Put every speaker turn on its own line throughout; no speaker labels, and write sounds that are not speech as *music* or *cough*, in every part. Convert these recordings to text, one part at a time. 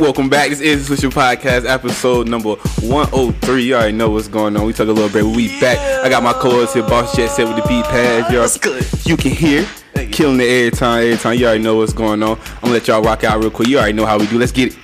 Welcome back. This is the Swisher Podcast, episode number 103. You already know what's going on. We took a little break. We back. I got my co-host here, Boss Jet Set with the beat pads. Y'all,
What's good?
You can hear. Killing it every time, every time. You already know what's going on. I'm gonna let y'all rock out real quick. You already know how we do. Let's get it.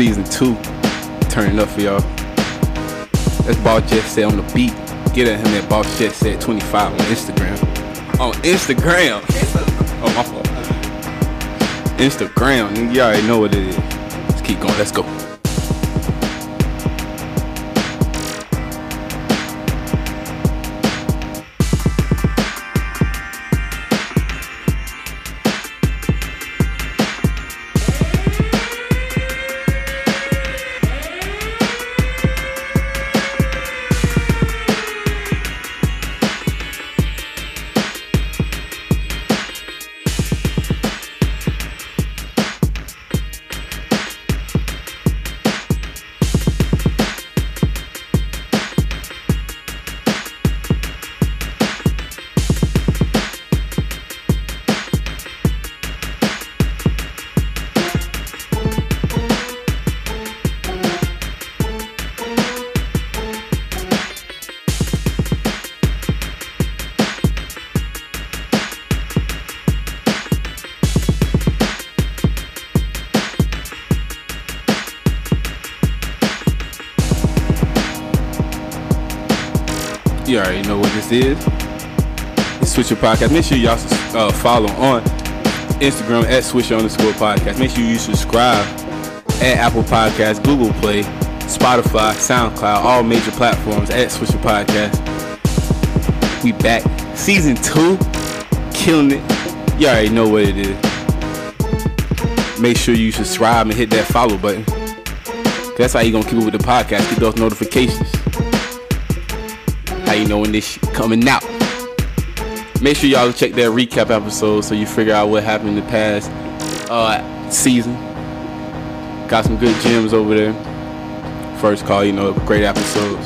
Season two. Turning up for y'all. That's Boss Jet Set on the beat. Get at him at Boss Jet Set 25 on Instagram. On Instagram. Oh my fault. Instagram. You already know what it is. Let's keep going. Let's go. You already know what this is. It's Swisher Podcast. Make sure y'all uh, follow on Instagram at Swisher underscore podcast. Make sure you subscribe at Apple Podcasts, Google Play, Spotify, SoundCloud, all major platforms at Swisher Podcast. We back. Season two. Killing it. You already know what it is. Make sure you subscribe and hit that follow button. That's how you gonna keep up with the podcast. Get those notifications. How you know when this shit coming out? Make sure y'all check that recap episode so you figure out what happened in the past uh, season. Got some good gems over there. First call, you know, great episodes.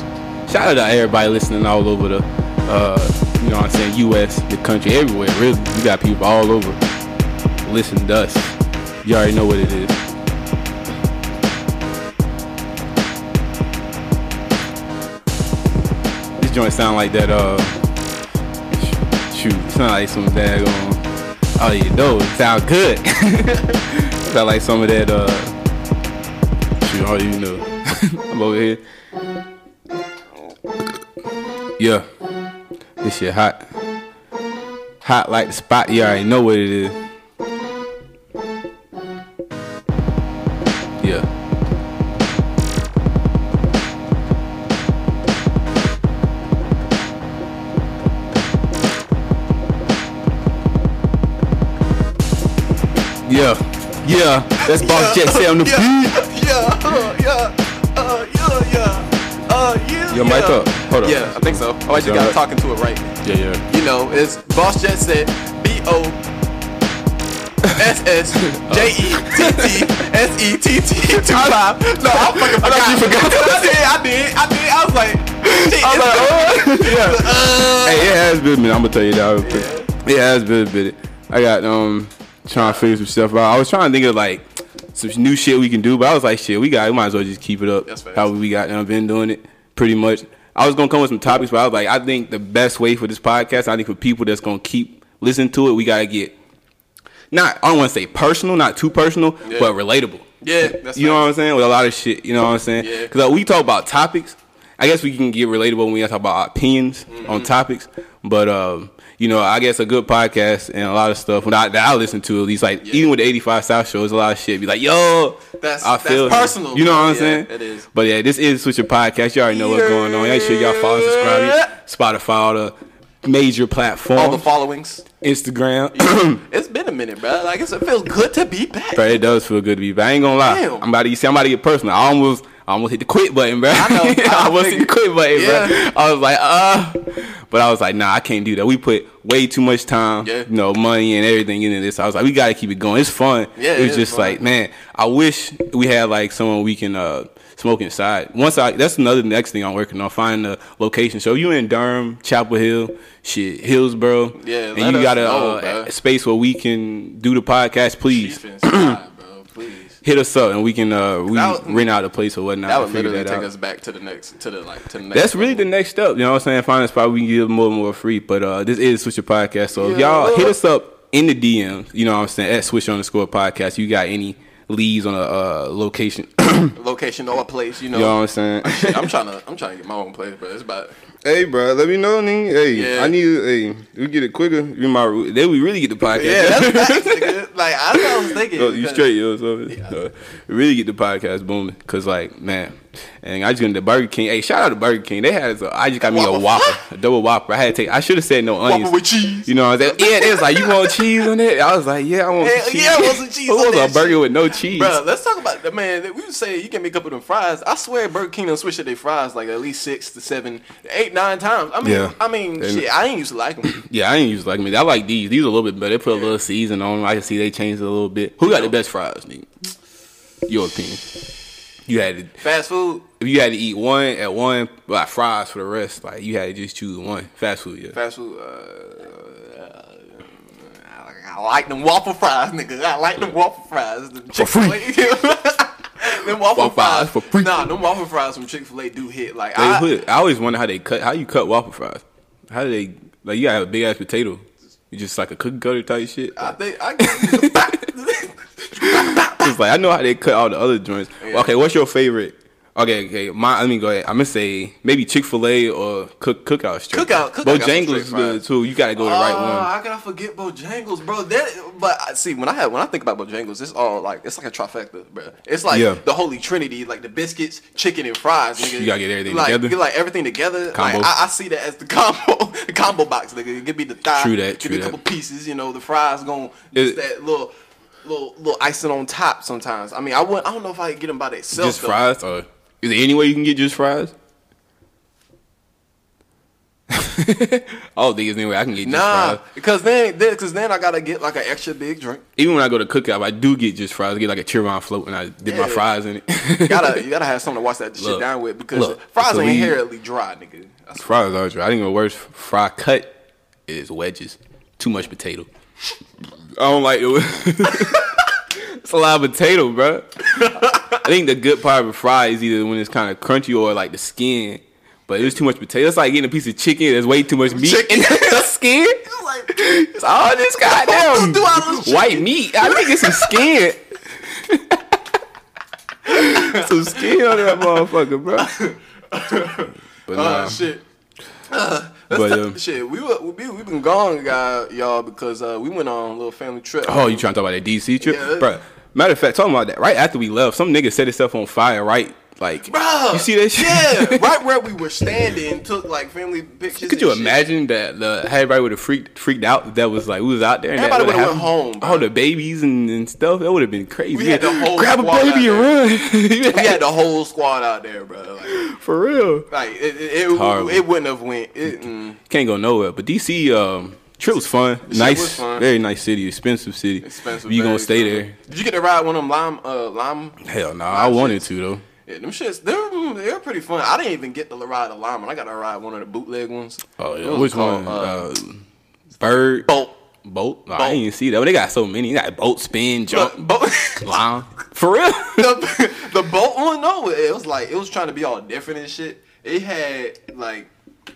Shout out to everybody listening all over the, uh, you know what I'm saying, U.S., the country, everywhere, really. We got people all over listening to us. You already know what it is. Joint sound like that, uh, shoot, sound like some daggone, oh yeah, it sound good. *laughs* sound like some of that, uh, shoot, how you know, *laughs* I'm over here. Yeah, this shit hot. Hot like the spot, you already know what it is. Yeah, yeah. That's Boss Jet say on the
yeah,
beat.
Yeah, uh, yeah, uh, yeah, yeah, uh, yeah.
Your mic up. Hold up.
Yeah, I think so. Oh, I just
Yeah,
got
right.
talking to it right.
Yeah, yeah.
You know, it's Boss Jet said B O S S J E T T S E T T two five. *laughs* No, I fucking forgot.
thought you forgot.
I did, I did, I did. I was like,
I'm like, oh, yeah.
uh,
Hey, it has been a minute. I'm gonna tell you that. real quick. It has been a minute. I got um trying to figure some stuff out. I was trying to think of like some new shit we can do, but I was like, shit, we got. We might as well just keep it up.
That's.
How we got um, been doing it pretty much. I was gonna come with some topics, but I was like, I think the best way for this podcast, I think for people that's gonna keep listening to it, we gotta get not I don't want to say personal, not too personal,
Yeah.
but relatable.
yeah, that's
You know what I'm saying? With a lot of shit, you know what I'm saying?
Yeah.
Because we talk about topics. I guess we can get relatable when we talk about opinions
Mm-hmm.
on topics. But um, you know, I guess a good podcast and a lot of stuff I, that I listen to at least like even with the 85 South show, there's a lot of shit. Be like, yo,
That's-
I
that's
feel
personal,
You know what I'm
yeah,
saying?
it is.
But yeah, this is Swisher Podcast. You already know what's going on. Y'all sure y'all follow, subscribe, Spotify, all the major platforms,
All the followings.
Instagram. *clears throat*
it's been a minute, bro. Like it's, it feels good to be back.
Bro, it does feel good to be back. I ain't gonna lie.
Damn.
I'm about to you see, I'm about to get personal. I almost I almost hit the quit button, bro.
I know. *laughs*
I almost
I
hit the quit button,
Yeah.
bro. I was like, uh but I was like, nah, I can't do that. We put way too much time,
Yeah.
you know, money and everything into this. I was like, we gotta keep it going. It's fun.
Yeah,
it
it
was just
fun.
like, man, I wish we had like someone we can uh smoke inside. Once I that's another next thing I'm working on, find a location. So you in Durham, Chapel Hill, shit, Hillsborough.
Yeah,
and you got a,
know,
uh, a space where we can do the podcast, please
inside, bro. Please.
Hit us up and we can uh we
would-
rent out a place or whatnot.
That would literally
that
take
out.
us back to the next, to the like, to the next.
That's really the next step. You know what I'm saying? Find a spot we can give more and more free. But uh this is Swisher Podcast. So
Yeah.
y'all hit us up in the DMs, you know what I'm saying, at Switch underscore podcast. You got any leads on a uh, location. You
location or a place. You know,
know what I'm saying? *laughs*
I'm trying to, I'm trying to get my own place, but it's about.
hey bro, let me know, nigga. Hey,
Yeah.
I need hey, we get it quicker. You my then we really get the podcast.
Yeah, that's *laughs* nigga. Like I, I was thinking.
Yo, you
because-
straight, yo. So, uh, really get the podcast booming, cause like, man, and I just went to Burger King. Hey, shout out to Burger King. They had, a, I just got me a
Whopper.
Whopper, a double Whopper. I had to take. I should have said no onions.
Whopper with cheese.
You know what I'm saying? Yeah, they was like, you want cheese on it? I was like, yeah, I want
Hell
cheese.
yeah, I want some *laughs* cheese
Who wants a burger
shit?
with no cheese?
Bro, let's talk about the man. that We would say you can make up with them fries. I swear, Burger King done switched their fries like at least six to seven, eight, nine times. I mean,
Yeah.
I mean,
And-
shit. I ain't used to like them.
Yeah, I ain't use like me. I like these. These are a little bit better. They put a little season on them. I can see they changed a little bit. Who got the best fries, nigga? Your opinion. You had to,
Fast food,
if you had to eat one at one, like fries for the rest, like you had to just choose one. Fast food, yeah.
fast food. Uh, uh, I like them waffle fries, nigga. I like them waffle fries. Them
For free. *laughs*
Them waffle
Waffle fries
fries
for free.
Nah, them waffle fries from Chick Fil A do hit. Like
They
I,
put, I always wonder how they cut. How you cut waffle fries? How do they like? You gotta have a big ass potato. You just like a cookie cutter type shit.
I think I. *laughs* *laughs*
It's like I know how they cut all the other joints.
Yeah.
Okay, what's your favorite? Okay, okay. My, let me go ahead. I'm gonna say maybe Chick Fil A or Cook Cookout Street.
Cookout- Cookout
Bojangles is good too. You gotta go to the right
Oh,
one.
How can I forget Bojangles, bro? That, but I see when I have when I think about Bojangles, it's all like it's like a trifecta, bro. It's like
Yeah.
the holy trinity, like the biscuits, chicken, and fries. Nigga.
You gotta get everything
like,
together.
Get like everything together.
Combo.
Like, I, I see that as the *laughs* combo, the combo box. Nigga, give me the thigh,
True that,
give
true
me a
that.
couple pieces. You know, the fries going
It-
that little. Little, little icing on top sometimes. I mean, I wouldn't. I don't know if I could get them by themselves.
Just
though.
fries, or is there any way you can get just fries? I don't think there's any way I can get just
Nah,
fries.
because then, because then I gotta get like an extra big drink.
Even when I go to Cookout, I do get just fries. I get like a Cheerwine float and I dip my fries in it.
You gotta, *laughs* you gotta have something to wash that shit
Look,
down with because
look,
fries are inherently dry, nigga. That's
fries are dry. I think the worst fry cut is wedges. Too much potato. I don't like it. *laughs* it's a lot of potato, bro. I think the good part of a fry is either when it's kind of crunchy or like the skin. But it's too much potato. It's like getting a piece of chicken. There's way too much meat
Chicken.
in the skin. *laughs*
like,
It's all this goddamn
Do all this
white meat. I think it's some skin. *laughs* some skin on that motherfucker, bro. *laughs* But
oh
nah.
shit. Uh, let's
But,
ta-
um,
shit, we were we we been gone, guy, y'all, because uh, we went on a little family trip.
Oh, you trying to talk about that DC trip,
Yeah.
bro? Matter of fact, talking about that right after we left, some nigga set himself on fire right Like,
Bruh,
you see that shit?
Yeah, *laughs* right where we were standing, took like family pictures.
Could you
shit.
imagine that the everybody would have freaked freaked out that was like we was out there and
Everybody
would've
would've went home,
All the babies and, and stuff. That would have been crazy.
We had the whole
grab a baby and run. *laughs* *laughs*
We had the whole squad out there, bro. Like,
For real.
like it, it, it, it wouldn't have went. It, mm,
Can't go nowhere. But DC um, trip was fun. nice,
was fun.
very nice city. Expensive city.
expensive.
You gonna stay
expensive.
there?
Did you get to ride one of them lime? Uh, lime.
Hell no. I wanted to though.
Yeah, them shits. They're they're pretty fun. I didn't even get to ride a lime. I got to ride one of the bootleg ones.
Oh yeah. Which
called?
one?
Uh,
Uh, Bird.
Bolt.
Boat. No, I didn't even see that. But they got so many. You got boat, spin, jump,
boat. *laughs*
line. For real. *laughs*
the, the boat one, no, it was like it was trying to be all different and shit. It had like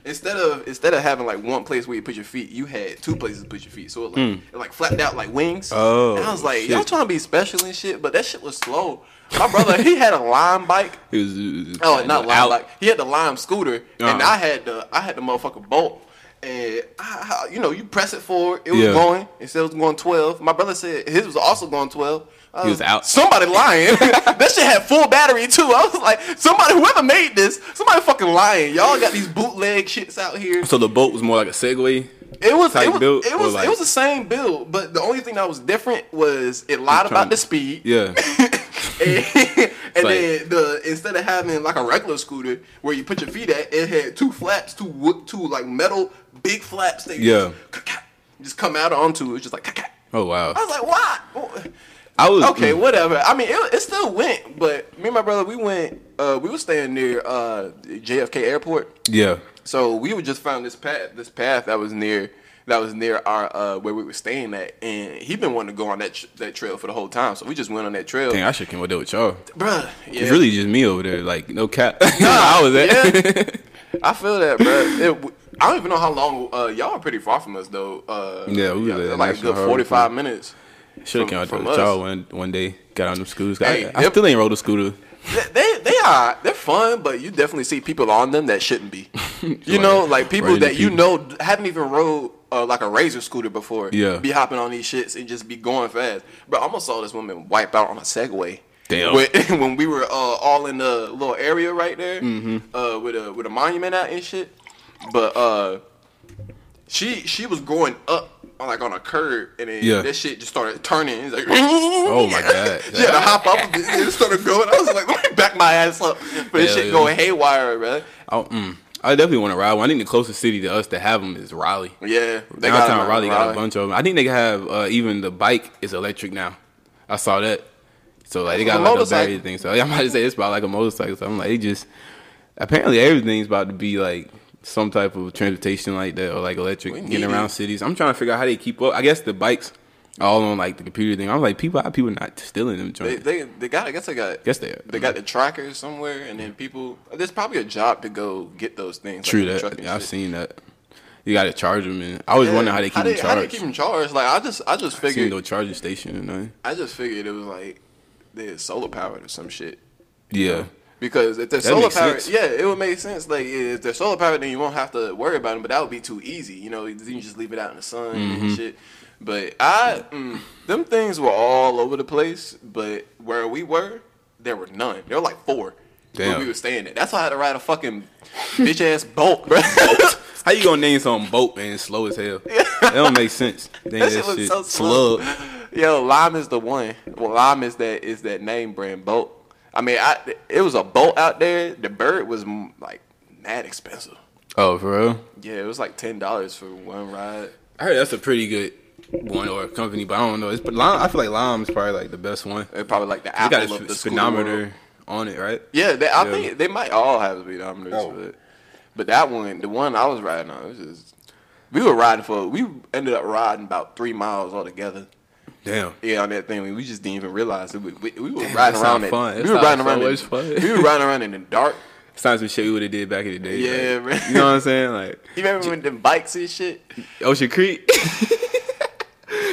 instead of instead of having like one place where you put your feet, you had two places to put your feet. So it like it like flapped out like wings.
Oh,
and I was like,
shit.
y'all trying to be special and shit, but that shit was slow. My brother, he had a lime bike.
It was, it was
Oh, not lime
out.
bike. He had the lime scooter, and
Uh-huh.
I had the I had the motherfucking bolt. And I, I- you know, you press it forward, it was
Yeah.
going. Instead, it was going twelve. My brother said his was also going twelve.
He was uh, out.
Somebody lying. *laughs* that shit had full battery too. I was like, somebody whoever made this, somebody fucking lying. Y'all got these bootleg shits out here.
So the boat was more like a Segway.
It was
type
it was
build,
it was,
like-
it was the same build, but the only thing that was different was it lied about
to-
the speed.
Yeah. *laughs* *laughs*
and, and
like-
then the instead of having like a regular scooter where you put your feet at, it had two flaps, two wood, two like metal big flaps. That
Yeah.
just, just come out onto. It's just like.
Oh wow.
I was like, what?
I was
Okay,
mm,
whatever. I mean, it, it still went, but me and my brother, we went. Uh, we were staying near uh, JFK Airport,
Yeah.
so we would just found this path, this path that was near that was near our uh, where we were staying at, and he been wanting to go on that tr- that trail for the whole time. So we just went on that trail,
Dang, I should came up there with y'all.
bruh. Yeah.
It's really just me over there. Like no cap. *laughs* I was at. *laughs*
I feel that, bro. I don't even know how long. Uh, y'all are pretty far from us, though. Uh,
Yeah, we at
like a good forty-five minutes.
Should have came out with y'all one one day. Got on them scooters.
Hey,
I, I still ain't rode a scooter.
They, they are they're fun, but you definitely see people on them that shouldn't be. *laughs* You know, like people that you know haven't even rode uh, like a razor scooter before.
Yeah.
be hopping on these shits and just be going fast. But I almost saw this woman wipe out on a Segway.
Damn.
When, *laughs* when we were uh, all in the little area right there,
Mm-hmm.
uh, with a with a monument out and shit. But uh, she she was going up on like on a curb, and then
Yeah.
that shit just started turning. It's like,
Oh my god. *laughs*
she had to hop up and it started going. I was like, let *laughs* me back my ass up for this shit
yeah.
going haywire, bro.
I, mm, I definitely want to ride one. I think the closest city to us to have them is Raleigh.
Yeah, they
Downtown
them out
Raleigh got a bunch of them. I think they have uh, even the bike is electric now. I saw that. So like they got
A
like a
motorcycle.
battery thing. So yeah, *laughs* I'm about to say it's about like a motorcycle. So I'm like, they just apparently everything's about to be like some type of transportation like that or like electric
We
getting around
it.
cities. I'm trying to figure out how they keep up. I guess the bikes all on like the computer thing. I'm like, people, how people not stealing them
They, they they got. I guess they got.
guess they are.
They got the trackers somewhere, and then people. There's probably a job to go get those things.
True
the
that. Yeah, I've
shit.
seen that. You got to charge them, and I was
Yeah.
wondering how they keep them charged.
How they keep them charged? Like I just I just
Seen
figured
no charging station or nothing.
I just figured it was like they're solar powered or some shit.
Yeah.
Because if they're
That
solar powered,
sense.
yeah, it would make sense. Like if they're solar powered, then you won't have to worry about them. But that would be too easy. You know, then you just leave it out in the sun
Mm-hmm.
and shit. But I, mm, them things were all over the place. But where we were, there were none. There were like four. Where we were staying at. That's why I had to ride a fucking bitch ass *laughs* boat, bro. *laughs*
How you gonna name something boat man slow as hell? *laughs* That don't make sense.
That
that
shit
shit
so slow.
slug.
Yo, Lime is the one. Well, Lime is that is that name brand boat. I mean, I it was a boat out there. The bird was like mad expensive.
Oh, for real?
Yeah, it was like ten dollars for one ride.
I heard that's a pretty good one or a company, but I don't know. It's but Lime, I feel like Lime is probably like the best one.
It probably like the
They got
apple
a
of the
sp-
scooter world.
speedometer on it, right?
Yeah, they, I
Yeah.
think they might all have speedometers,
Oh.
but but that one, the one I was riding on, it was just we were riding for we ended up riding about three miles altogether.
Damn.
Yeah, on that thing, we just didn't even realize it. We, we, we were
Damn,
riding
that
around
sound
it.
fun.
We were riding
so
around in,
fun.
We were riding around in the dark.
Sounds some shit we would have did back in the day.
Yeah,
like,
man.
You know what I'm saying? Like
You remember when them bikes and shit?
Ocean Creek. *laughs*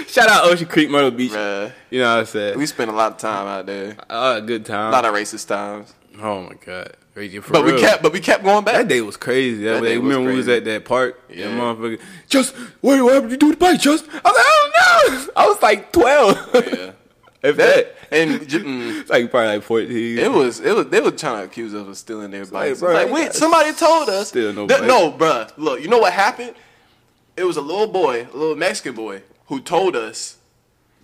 Shout out Ocean Creek, Myrtle Beach.
Bruh,
You know what I'm saying?
we spent a lot of time out there.
Uh, good time.
A lot of racist times.
oh my god, crazy. For
But we kept but we kept going back.
That day was crazy. That,
That
day,
day
remember we was at that park?
Yeah.
Yeah, motherfucker. Just wait, what happened You do with the bike? Just I was like, I don't know. *laughs* I was like twelve.
yeah. *laughs*
If that.
and mm,
It's like probably like fourteen.
it was it was they were trying to accuse us of stealing their bikes.
bro,
like, wait, somebody told us.
Steal no
Th- no, bruh. Look, you know what happened? It was a little boy, a little Mexican boy, who told us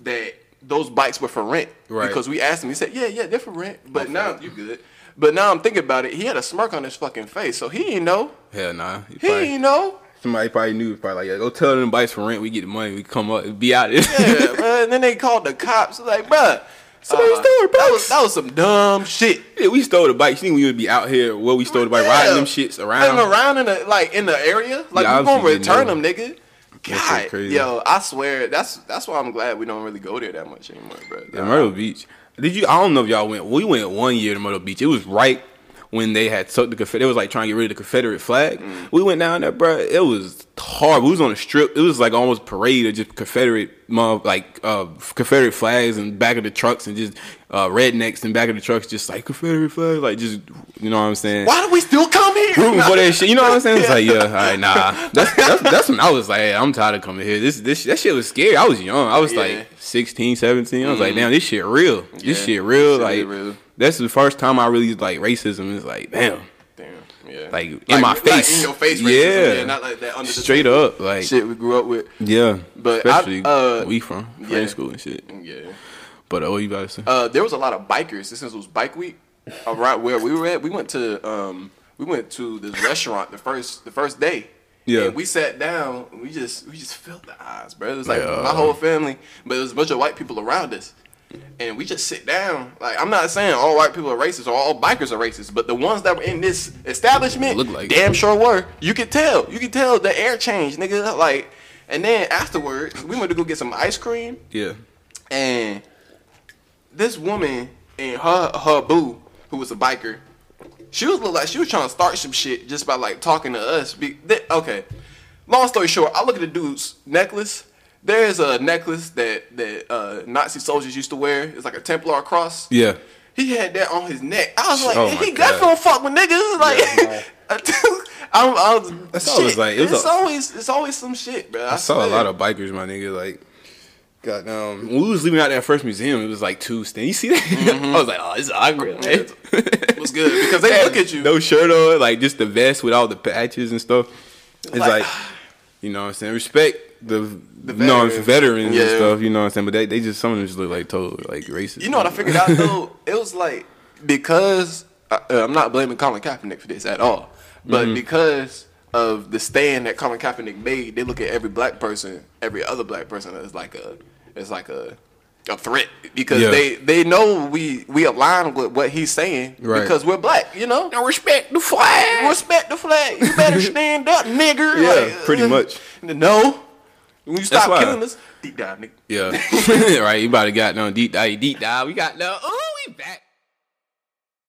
that those bikes were for rent.
Right.
Because we asked him, he said, "Yeah, yeah, they're for rent." But
Okay.
now you good. But now I'm thinking about it. He had a smirk on his fucking face, so he didn't know.
Hell nah. He
He
probably-
didn't know.
somebody probably knew. Probably like, yeah, go tell them bikes for rent. We get the money. We come up. Be out there.
Yeah, *laughs* bruh. And then they called the cops. Like, bruh.
Somebody stole our
that was
bikes.
that was some dumb shit.
Yeah, we stole the bikes. You think we would be out here? Well, we stole the bike,
Yeah.
riding them shits around.
around in the like in the area. Like
Yeah,
we gonna return them, nigga.
So
God,
crazy.
yo, I swear that's that's why I'm glad we don't really go there that much anymore, bro.
Yeah, Myrtle Beach. Did you? I don't know if y'all went. We went one year to Myrtle Beach. It was right when they had took the Confederate. It was like trying to get rid of the Confederate flag.
Mm.
We went down there, bro. It was horrible. We was on a strip. It was like almost parade of just Confederate, like uh, Confederate flags and back of the trucks and just uh, rednecks and back of the trucks, just like Confederate flags, like just you know what I'm saying.
Why do we still come here?
Rooting for that shit, you know what I'm saying? It's like, yeah, all right, nah. *laughs* That's that's, that's when I was like, hey, I'm tired of coming here. This this that shit was scary. I was young. I was
Yeah.
like 16, 17. I was like, damn, this shit real. This shit real.
this shit
like,
real.
that's the first time I really like racism. It's like, damn,
Damn, yeah.
like in
Like-
my
like
face,
in your face,
yeah,
racism, yeah, not like that under
straight up, like,
shit we grew up with.
yeah.
But I- uh,
we from
yeah.
School and shit.
Yeah.
But what you about to say?
Uh, there was a lot of bikers since it was bike week. Around where we were at, we went to um, we went to this restaurant the first the first day.
Yeah.
And we sat down. And we just we just felt the eyes, bro. It was like
Yeah.
my whole family, but it was a bunch of white people around us. And we just sit down. Like I'm not saying all white people are racist or all bikers are racist, but the ones that were in this establishment
Look like
damn sure were. You could tell. You could tell the air change, nigga. Like, and then afterwards, we went to go get some ice cream
yeah,
and this woman and her her boo, who was a biker, she was look like she was trying to start some shit just by like talking to us. Be, th- okay, long story short, I look at the dude's necklace. There's a necklace that that uh, Nazi soldiers used to wear. It's like a Templar cross.
yeah.
He had that on his neck. I was like,
Oh
he definitely don't fuck with niggas. Like, I'm, *laughs* I was,
That's always
shit,
like- it was
it's
a-
always it's always some shit, bro. I,
I saw a lot of bikers, my nigga. Like, goddamn. When we was leaving out that first museum, it was like two stands. You see that? *laughs*
Mm-hmm.
I was like, oh, this is awkward. Man.
What's good because they look at you. *laughs*
No shirt on, like just the vest with all the patches and stuff. It's
Like-
like, you know what I'm saying? Respect the,
The
no
veterans.
veterans and stuff, you know what I'm saying? But they, they just, some of them just look like total, like racist.
You know what I figured out though? It was like because uh, uh, I'm not blaming Colin Kaepernick for this at all, but
Mm-hmm.
because of the stand that Colin Kaepernick made, they look at every black person, every other black person as like a, as like a, a threat because
Yeah.
they they know we we align with what he's saying
Right.
because we're black, you know.
Now respect the flag.
Respect the flag. You better *laughs* stand up, nigger.
Yeah,
Like,
pretty
uh,
much.
No. When you stop killing us, deep dive, nigga.
Yeah. *laughs* right, you about to got no deep dive, deep dive. We got no, ooh.